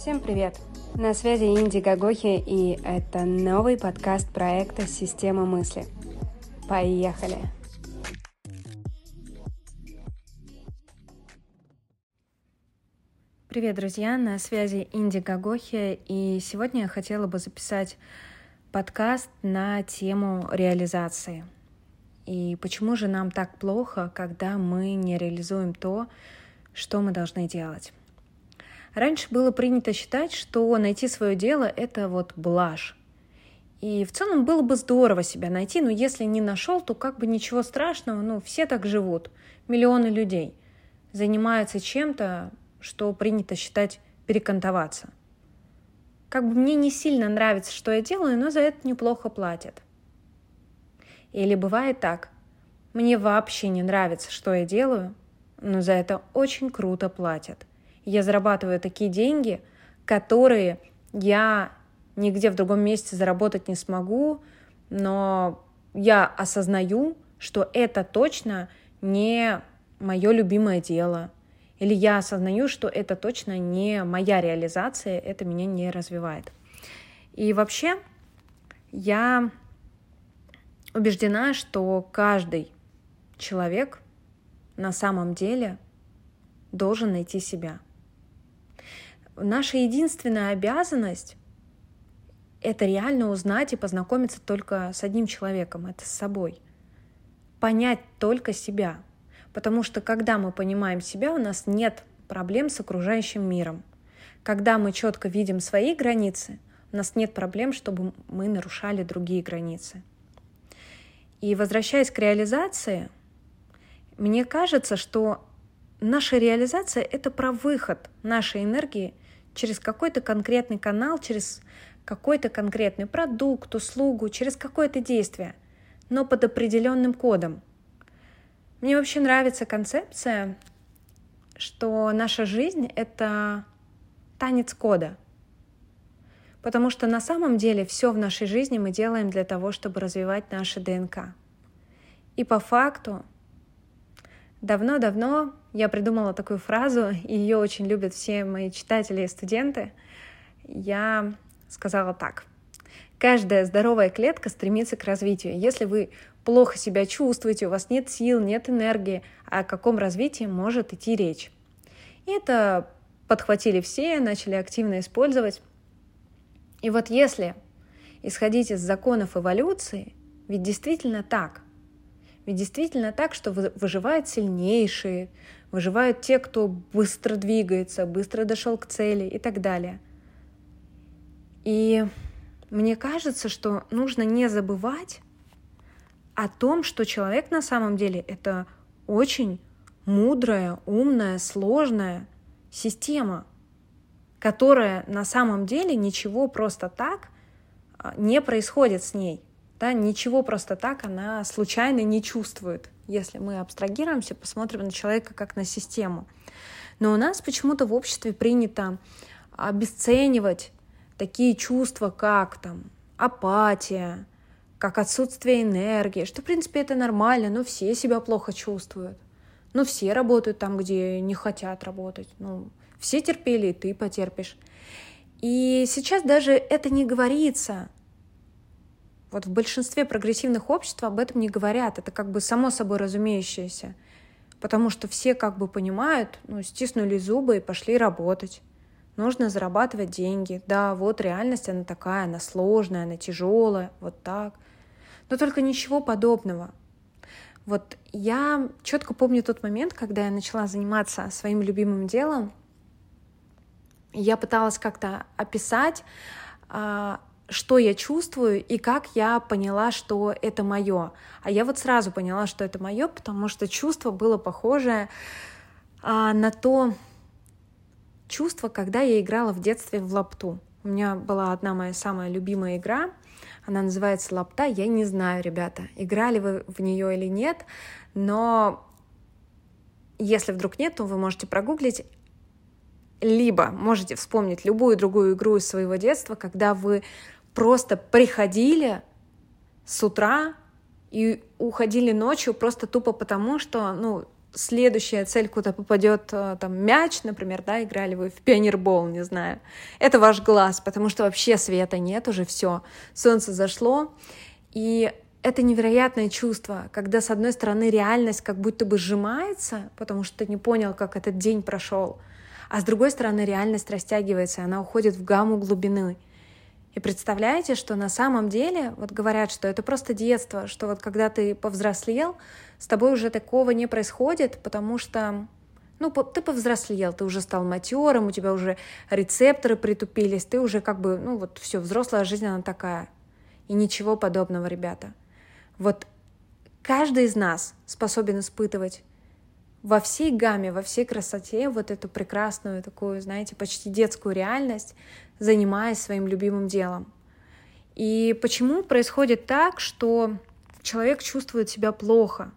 Всем привет! На связи Инди Гагохи, и это новый подкаст проекта «Система мысли». Поехали! Привет, друзья! На связи Инди Гагохи, и сегодня я хотела бы записать подкаст на тему реализации. И почему же нам так плохо, когда мы не реализуем то, что мы должны делать? Раньше было принято считать, что найти свое дело — это вот блажь. И в целом было бы здорово себя найти, но если не нашел, то как бы ничего страшного, ну, все так живут, миллионы людей занимаются чем-то, что принято считать перекантоваться. Как бы мне не сильно нравится, что я делаю, но за это неплохо платят. Или бывает так, мне вообще не нравится, что я делаю, но за это очень круто платят я зарабатываю такие деньги, которые я нигде в другом месте заработать не смогу, но я осознаю, что это точно не мое любимое дело. Или я осознаю, что это точно не моя реализация, это меня не развивает. И вообще я убеждена, что каждый человек на самом деле должен найти себя – наша единственная обязанность — это реально узнать и познакомиться только с одним человеком, это с собой. Понять только себя. Потому что когда мы понимаем себя, у нас нет проблем с окружающим миром. Когда мы четко видим свои границы, у нас нет проблем, чтобы мы нарушали другие границы. И возвращаясь к реализации, мне кажется, что наша реализация — это про выход нашей энергии через какой-то конкретный канал, через какой-то конкретный продукт, услугу, через какое-то действие, но под определенным кодом. Мне вообще нравится концепция, что наша жизнь — это танец кода. Потому что на самом деле все в нашей жизни мы делаем для того, чтобы развивать наши ДНК. И по факту Давно-давно я придумала такую фразу, и ее очень любят все мои читатели и студенты. Я сказала так. Каждая здоровая клетка стремится к развитию. Если вы плохо себя чувствуете, у вас нет сил, нет энергии, о каком развитии может идти речь? И это подхватили все, начали активно использовать. И вот если исходить из законов эволюции, ведь действительно так – ведь действительно так, что выживают сильнейшие, выживают те, кто быстро двигается, быстро дошел к цели и так далее. И мне кажется, что нужно не забывать о том, что человек на самом деле это очень мудрая, умная, сложная система, которая на самом деле ничего просто так а, не происходит с ней. Да, ничего просто так она случайно не чувствует, если мы абстрагируемся, посмотрим на человека как на систему. Но у нас почему-то в обществе принято обесценивать такие чувства, как там апатия, как отсутствие энергии, что, в принципе, это нормально, но все себя плохо чувствуют. Ну, все работают там, где не хотят работать. Ну, все терпели, и ты потерпишь. И сейчас даже это не говорится. Вот в большинстве прогрессивных обществ об этом не говорят. Это как бы само собой разумеющееся. Потому что все как бы понимают, ну, стиснули зубы и пошли работать. Нужно зарабатывать деньги. Да, вот реальность, она такая, она сложная, она тяжелая, вот так. Но только ничего подобного. Вот я четко помню тот момент, когда я начала заниматься своим любимым делом. Я пыталась как-то описать, а, что я чувствую и как я поняла, что это мое. А я вот сразу поняла, что это мое, потому что чувство было похожее а, на то чувство, когда я играла в детстве в лапту. У меня была одна моя самая любимая игра, она называется лапта. Я не знаю, ребята, играли вы в нее или нет, но если вдруг нет, то вы можете прогуглить либо можете вспомнить любую другую игру из своего детства, когда вы просто приходили с утра и уходили ночью просто тупо потому, что, ну, следующая цель, куда попадет э, там мяч, например, да, играли вы в пионербол, не знаю, это ваш глаз, потому что вообще света нет, уже все, солнце зашло, и это невероятное чувство, когда с одной стороны реальность как будто бы сжимается, потому что ты не понял, как этот день прошел, а с другой стороны реальность растягивается, она уходит в гамму глубины. И представляете, что на самом деле, вот говорят, что это просто детство, что вот когда ты повзрослел, с тобой уже такого не происходит, потому что ну, ты повзрослел, ты уже стал матерым, у тебя уже рецепторы притупились, ты уже как бы, ну вот все, взрослая жизнь, она такая. И ничего подобного, ребята. Вот каждый из нас способен испытывать во всей гамме, во всей красоте вот эту прекрасную такую, знаете, почти детскую реальность, занимаясь своим любимым делом. И почему происходит так, что человек чувствует себя плохо?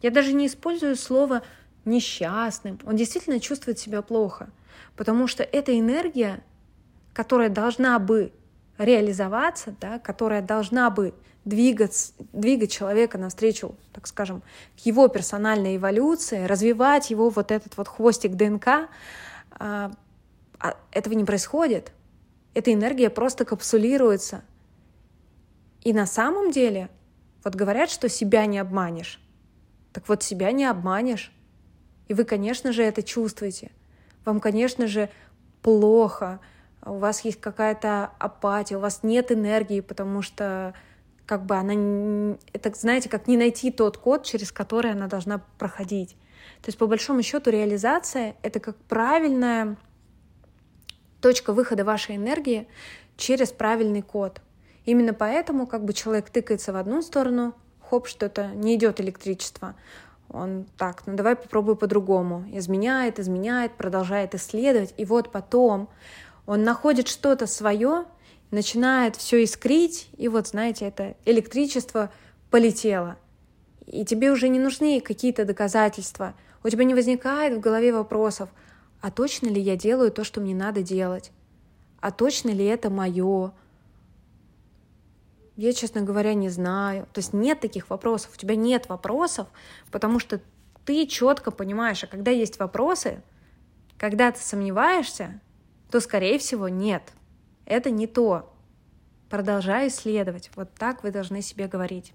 Я даже не использую слово несчастным. Он действительно чувствует себя плохо, потому что эта энергия, которая должна бы реализоваться, да, которая должна бы двигать, двигать человека навстречу, так скажем, к его персональной эволюции, развивать его вот этот вот хвостик ДНК, а, а этого не происходит. Эта энергия просто капсулируется. И на самом деле, вот говорят, что себя не обманешь. Так вот, себя не обманешь. И вы, конечно же, это чувствуете. Вам, конечно же, плохо, у вас есть какая-то апатия, у вас нет энергии, потому что как бы она, это, знаете, как не найти тот код, через который она должна проходить. То есть, по большому счету, реализация — это как правильная точка выхода вашей энергии через правильный код. Именно поэтому как бы человек тыкается в одну сторону, хоп, что-то не идет электричество. Он так, ну давай попробую по-другому. Изменяет, изменяет, продолжает исследовать. И вот потом он находит что-то свое, начинает все искрить, и вот, знаете, это электричество полетело. И тебе уже не нужны какие-то доказательства. У тебя не возникает в голове вопросов, а точно ли я делаю то, что мне надо делать? А точно ли это мое? Я, честно говоря, не знаю. То есть нет таких вопросов. У тебя нет вопросов, потому что ты четко понимаешь, а когда есть вопросы, когда ты сомневаешься, то, скорее всего, нет. Это не то. Продолжай исследовать. Вот так вы должны себе говорить.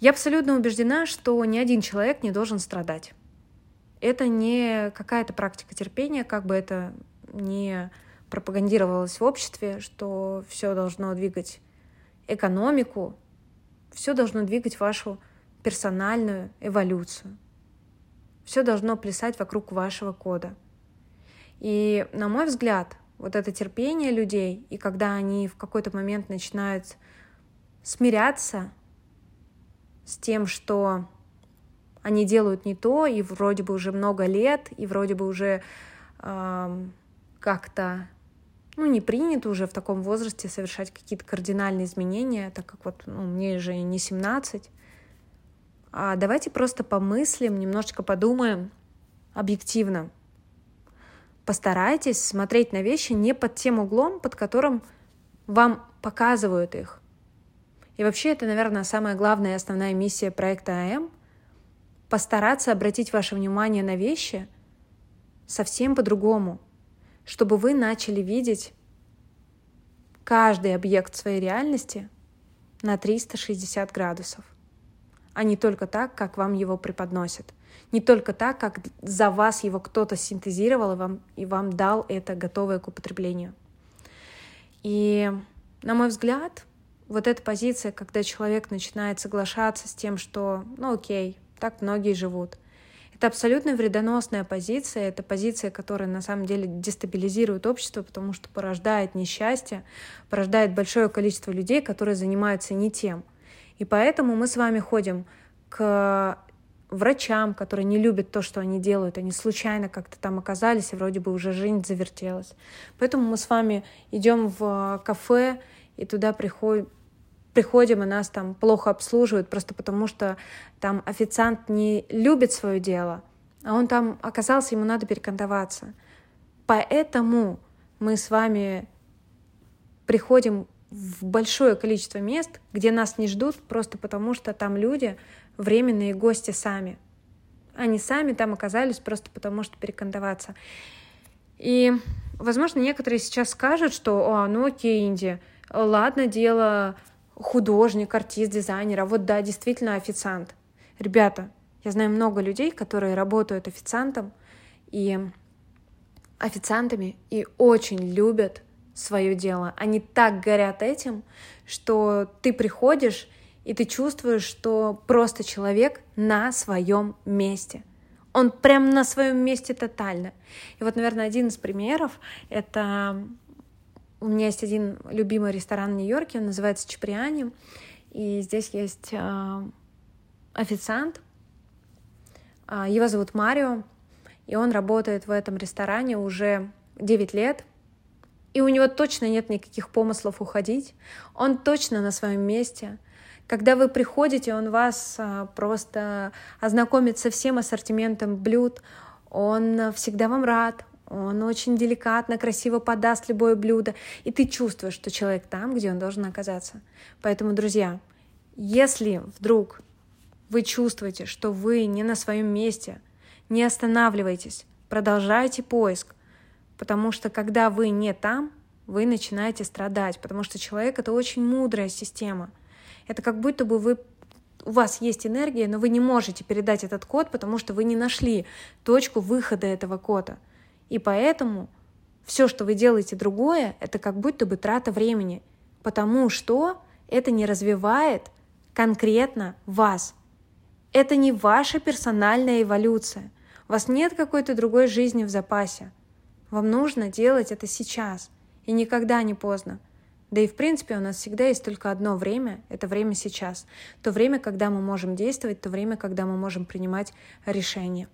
Я абсолютно убеждена, что ни один человек не должен страдать. Это не какая-то практика терпения, как бы это не пропагандировалось в обществе, что все должно двигать экономику, все должно двигать вашу персональную эволюцию. Все должно плясать вокруг вашего кода. И, на мой взгляд, вот это терпение людей, и когда они в какой-то момент начинают смиряться с тем, что они делают не то, и вроде бы уже много лет, и вроде бы уже э, как-то ну, не принято уже в таком возрасте совершать какие-то кардинальные изменения, так как вот ну, мне же не 17. А давайте просто помыслим, немножечко подумаем объективно, постарайтесь смотреть на вещи не под тем углом, под которым вам показывают их. И вообще это, наверное, самая главная и основная миссия проекта АМ — постараться обратить ваше внимание на вещи совсем по-другому, чтобы вы начали видеть каждый объект своей реальности на 360 градусов, а не только так, как вам его преподносят — не только так, как за вас его кто-то синтезировал и вам, и вам дал это готовое к употреблению. И, на мой взгляд, вот эта позиция, когда человек начинает соглашаться с тем, что, ну окей, так многие живут, это абсолютно вредоносная позиция, это позиция, которая на самом деле дестабилизирует общество, потому что порождает несчастье, порождает большое количество людей, которые занимаются не тем. И поэтому мы с вами ходим к врачам, которые не любят то, что они делают, они случайно как-то там оказались, и вроде бы уже жизнь завертелась. Поэтому мы с вами идем в кафе, и туда приходим, приходим, и нас там плохо обслуживают, просто потому что там официант не любит свое дело, а он там оказался, ему надо перекантоваться. Поэтому мы с вами приходим в большое количество мест, где нас не ждут, просто потому что там люди временные гости сами. Они сами там оказались просто потому, что перекантоваться. И, возможно, некоторые сейчас скажут, что, а, ну окей, Инди, ладно, дело художник, артист, дизайнер, а вот да, действительно официант. Ребята, я знаю много людей, которые работают официантом и официантами и очень любят свое дело. Они так горят этим, что ты приходишь и ты чувствуешь, что просто человек на своем месте. Он прям на своем месте тотально. И вот, наверное, один из примеров — это у меня есть один любимый ресторан в Нью-Йорке, он называется Чаприани, и здесь есть э, официант, э, его зовут Марио, и он работает в этом ресторане уже 9 лет, и у него точно нет никаких помыслов уходить, он точно на своем месте. Когда вы приходите, он вас э, просто ознакомит со всем ассортиментом блюд, он всегда вам рад, он очень деликатно, красиво подаст любое блюдо, и ты чувствуешь, что человек там, где он должен оказаться. Поэтому, друзья, если вдруг вы чувствуете, что вы не на своем месте, не останавливайтесь, продолжайте поиск, потому что когда вы не там, вы начинаете страдать, потому что человек — это очень мудрая система. Это как будто бы вы у вас есть энергия, но вы не можете передать этот код, потому что вы не нашли точку выхода этого кода — и поэтому все, что вы делаете другое, это как будто бы трата времени, потому что это не развивает конкретно вас. Это не ваша персональная эволюция. У вас нет какой-то другой жизни в запасе. Вам нужно делать это сейчас, и никогда не поздно. Да и в принципе у нас всегда есть только одно время, это время сейчас. То время, когда мы можем действовать, то время, когда мы можем принимать решения.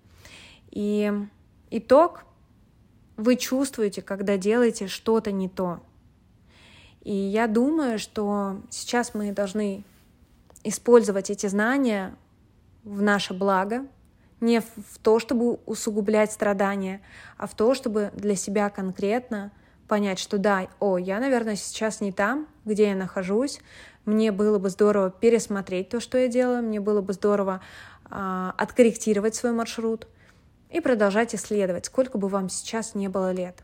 И итог вы чувствуете, когда делаете что-то не то. И я думаю, что сейчас мы должны использовать эти знания в наше благо, не в то, чтобы усугублять страдания, а в то, чтобы для себя конкретно понять, что да, о, я, наверное, сейчас не там, где я нахожусь, мне было бы здорово пересмотреть то, что я делаю, мне было бы здорово э, откорректировать свой маршрут — и продолжать исследовать, сколько бы вам сейчас не было лет.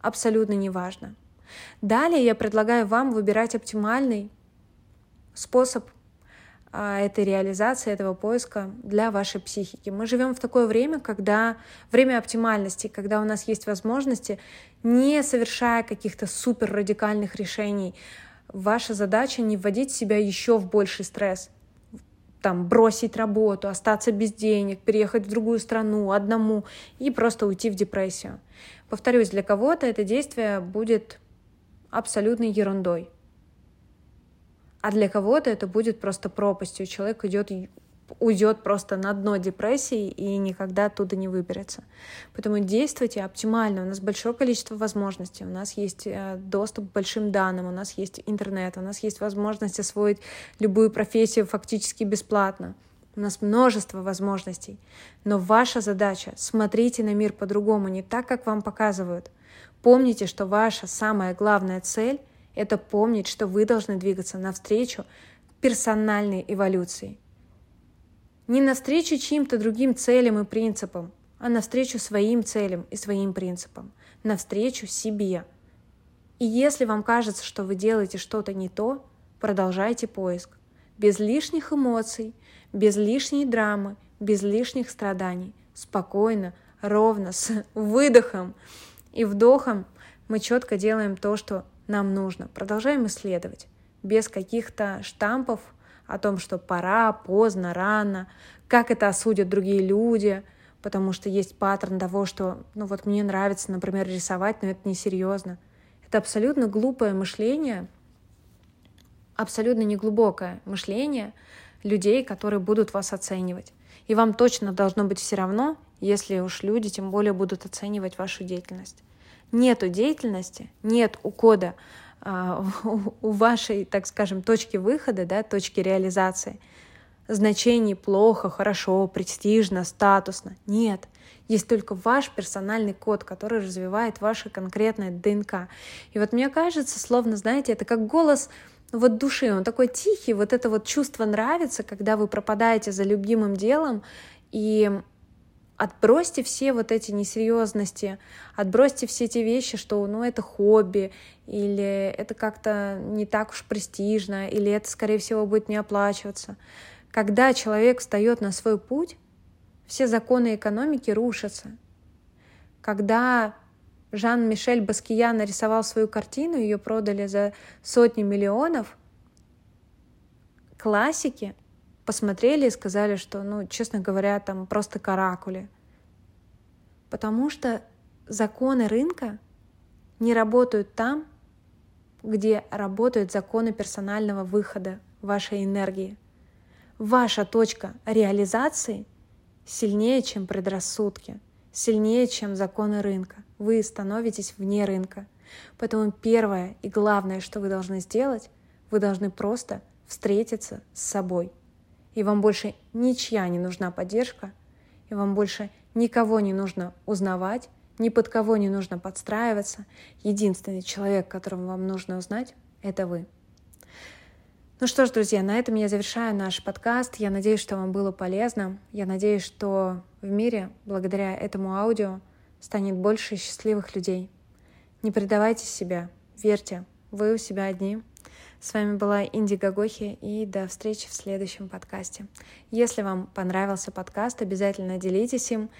Абсолютно неважно. Далее я предлагаю вам выбирать оптимальный способ этой реализации, этого поиска для вашей психики. Мы живем в такое время, когда время оптимальности, когда у нас есть возможности, не совершая каких-то супер радикальных решений, ваша задача не вводить себя еще в больший стресс, там бросить работу, остаться без денег, переехать в другую страну одному и просто уйти в депрессию. Повторюсь, для кого-то это действие будет абсолютной ерундой. А для кого-то это будет просто пропастью. Человек идет уйдет просто на дно депрессии и никогда оттуда не выберется. Поэтому действуйте оптимально. У нас большое количество возможностей. У нас есть э, доступ к большим данным, у нас есть интернет, у нас есть возможность освоить любую профессию фактически бесплатно. У нас множество возможностей. Но ваша задача — смотрите на мир по-другому, не так, как вам показывают. Помните, что ваша самая главная цель — это помнить, что вы должны двигаться навстречу персональной эволюции — не навстречу чьим-то другим целям и принципам, а навстречу своим целям и своим принципам, навстречу себе. И если вам кажется, что вы делаете что-то не то, продолжайте поиск. Без лишних эмоций, без лишней драмы, без лишних страданий. Спокойно, ровно, с выдохом и вдохом мы четко делаем то, что нам нужно. Продолжаем исследовать без каких-то штампов, о том, что пора, поздно, рано, как это осудят другие люди, потому что есть паттерн того, что, ну вот мне нравится, например, рисовать, но это несерьезно. Это абсолютно глупое мышление, абсолютно неглубокое мышление людей, которые будут вас оценивать. И вам точно должно быть все равно, если уж люди тем более будут оценивать вашу деятельность. Нету деятельности, нет ухода а, у вашей, так скажем, точки выхода, да, точки реализации значений плохо, хорошо, престижно, статусно. Нет. Есть только ваш персональный код, который развивает ваше конкретное ДНК. И вот мне кажется, словно, знаете, это как голос вот души, он такой тихий, вот это вот чувство нравится, когда вы пропадаете за любимым делом, И отбросьте все вот эти несерьезности, отбросьте все эти вещи, что ну это хобби, или это как-то не так уж престижно, или это, скорее всего, будет не оплачиваться. Когда человек встает на свой путь, все законы экономики рушатся. Когда Жан-Мишель Баскиян нарисовал свою картину, ее продали за сотни миллионов, классики посмотрели и сказали, что, ну, честно говоря, там просто каракули. Потому что законы рынка не работают там, где работают законы персонального выхода вашей энергии. Ваша точка реализации сильнее, чем предрассудки, сильнее, чем законы рынка. Вы становитесь вне рынка. Поэтому первое и главное, что вы должны сделать, вы должны просто встретиться с собой. И вам больше ничья не нужна поддержка, и вам больше никого не нужно узнавать, ни под кого не нужно подстраиваться. Единственный человек, которому вам нужно узнать, это вы. Ну что ж, друзья, на этом я завершаю наш подкаст. Я надеюсь, что вам было полезно. Я надеюсь, что в мире, благодаря этому аудио, станет больше счастливых людей. Не предавайте себя, верьте, вы у себя одни. С вами была Инди Гагохи, и до встречи в следующем подкасте. Если вам понравился подкаст, обязательно делитесь им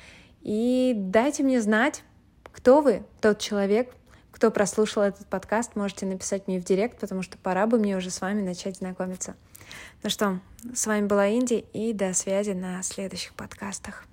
и дайте мне знать, кто вы, тот человек, кто прослушал этот подкаст, можете написать мне в директ, потому что пора бы мне уже с вами начать знакомиться. Ну что, с вами была Инди, и до связи на следующих подкастах.